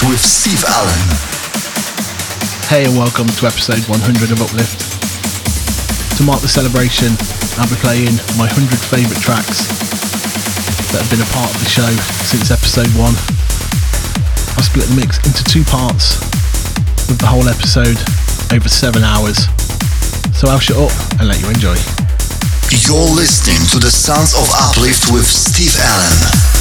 Uplift with Steve Allen. Hey, and welcome to episode 100 of Uplift. To mark the celebration, I'll be playing my 100 favourite tracks that have been a part of the show since episode 1. I've split the mix into two parts, with the whole episode over 7 hours. So I'll shut up and let you enjoy. You're listening to the Sounds of Uplift with Steve Allen.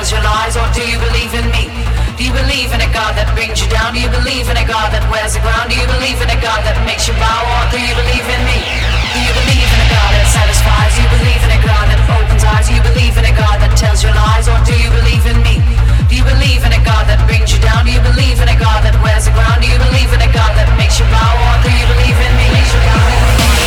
tells you lies, or do you believe in me? Do you believe in a God that brings you down? Do you believe in a God that wears the ground? Do you believe in a God that makes you bow, or do you believe in me? Do you believe in a God that satisfies? Do you believe in a God that opens eyes? Do you believe in a God that tells you lies, or do you believe in me? Do you believe in a God that brings you down? Do you believe in a God that wears the ground? Do you believe in a God that makes you bow, or do you believe in me?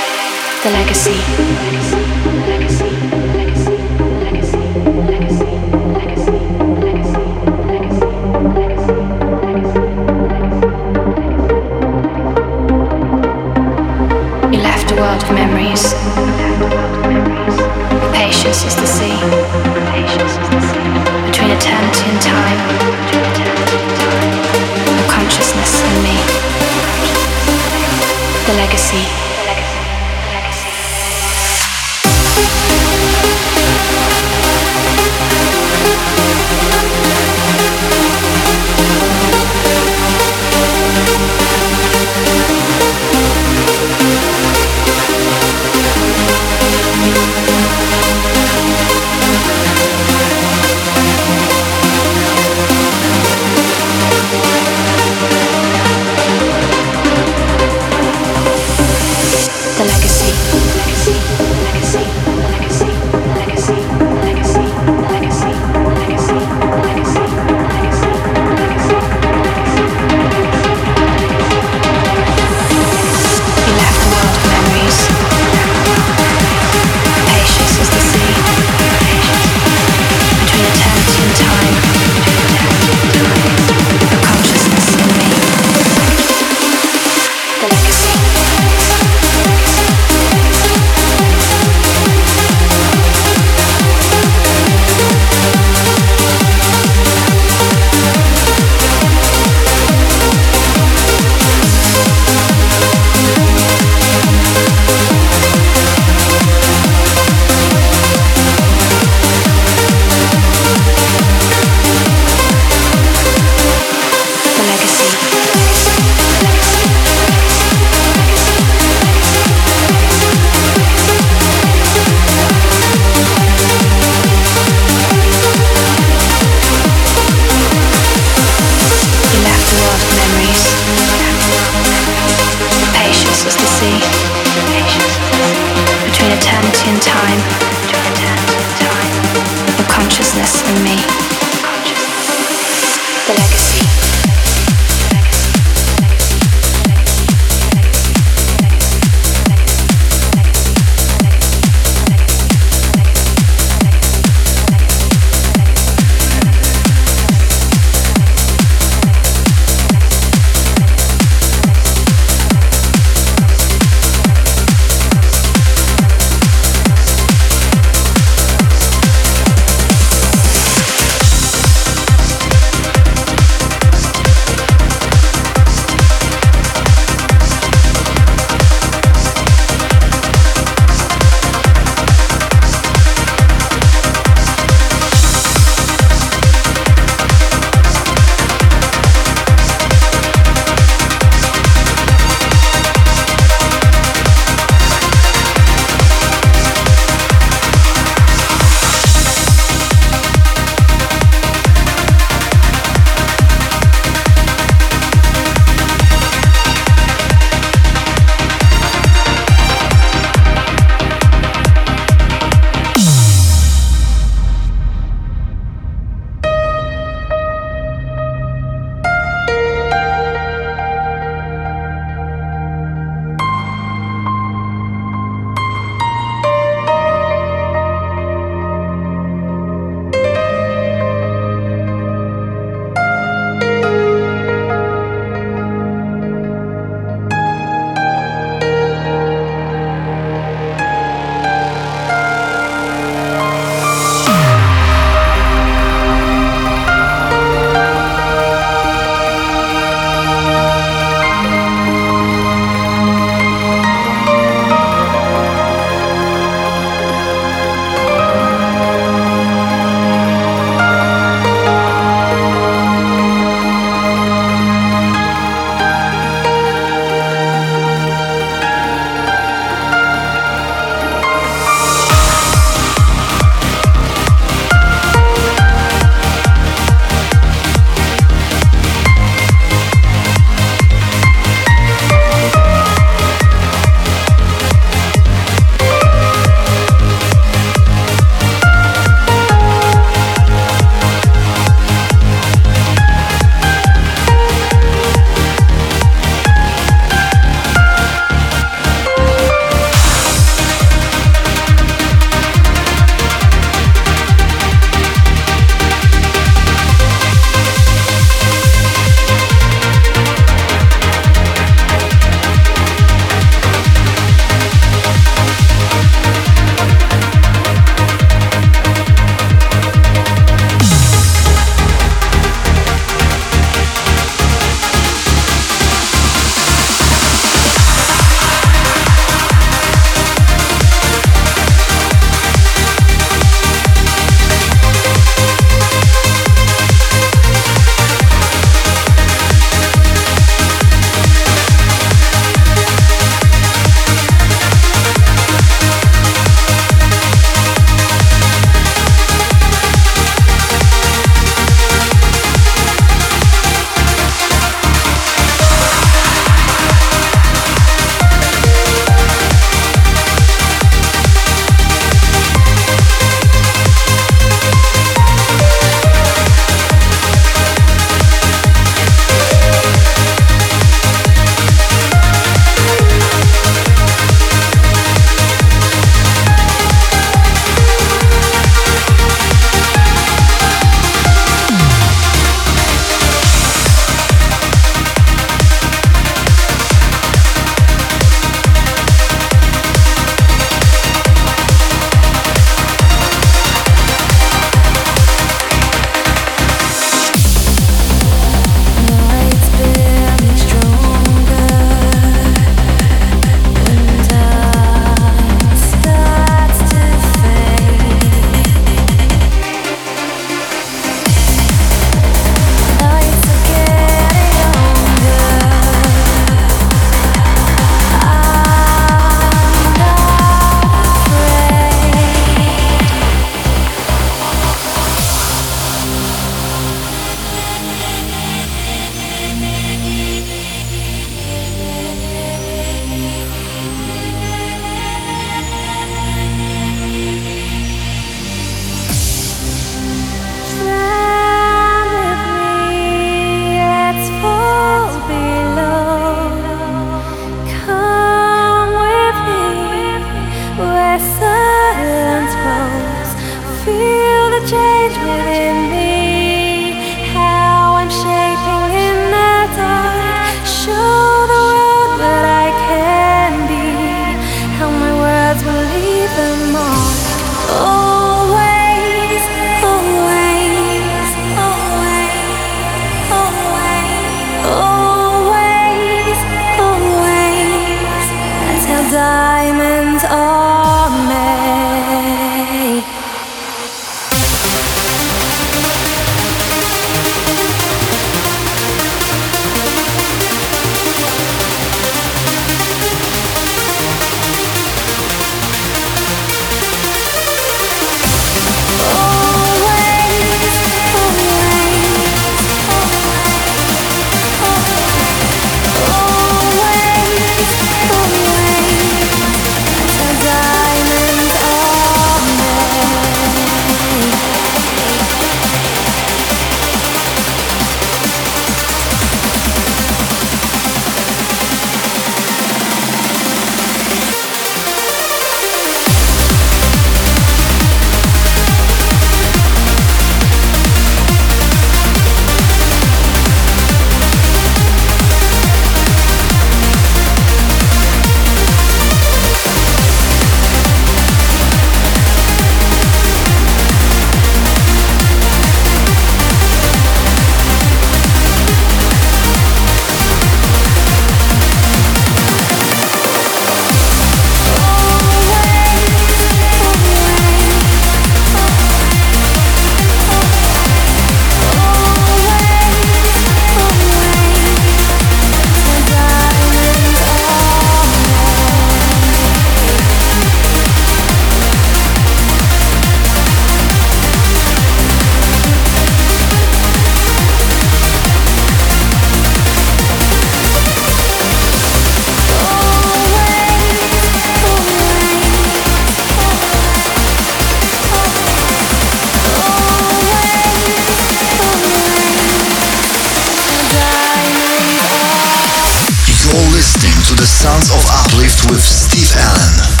the sounds of uplift with Steve Allen.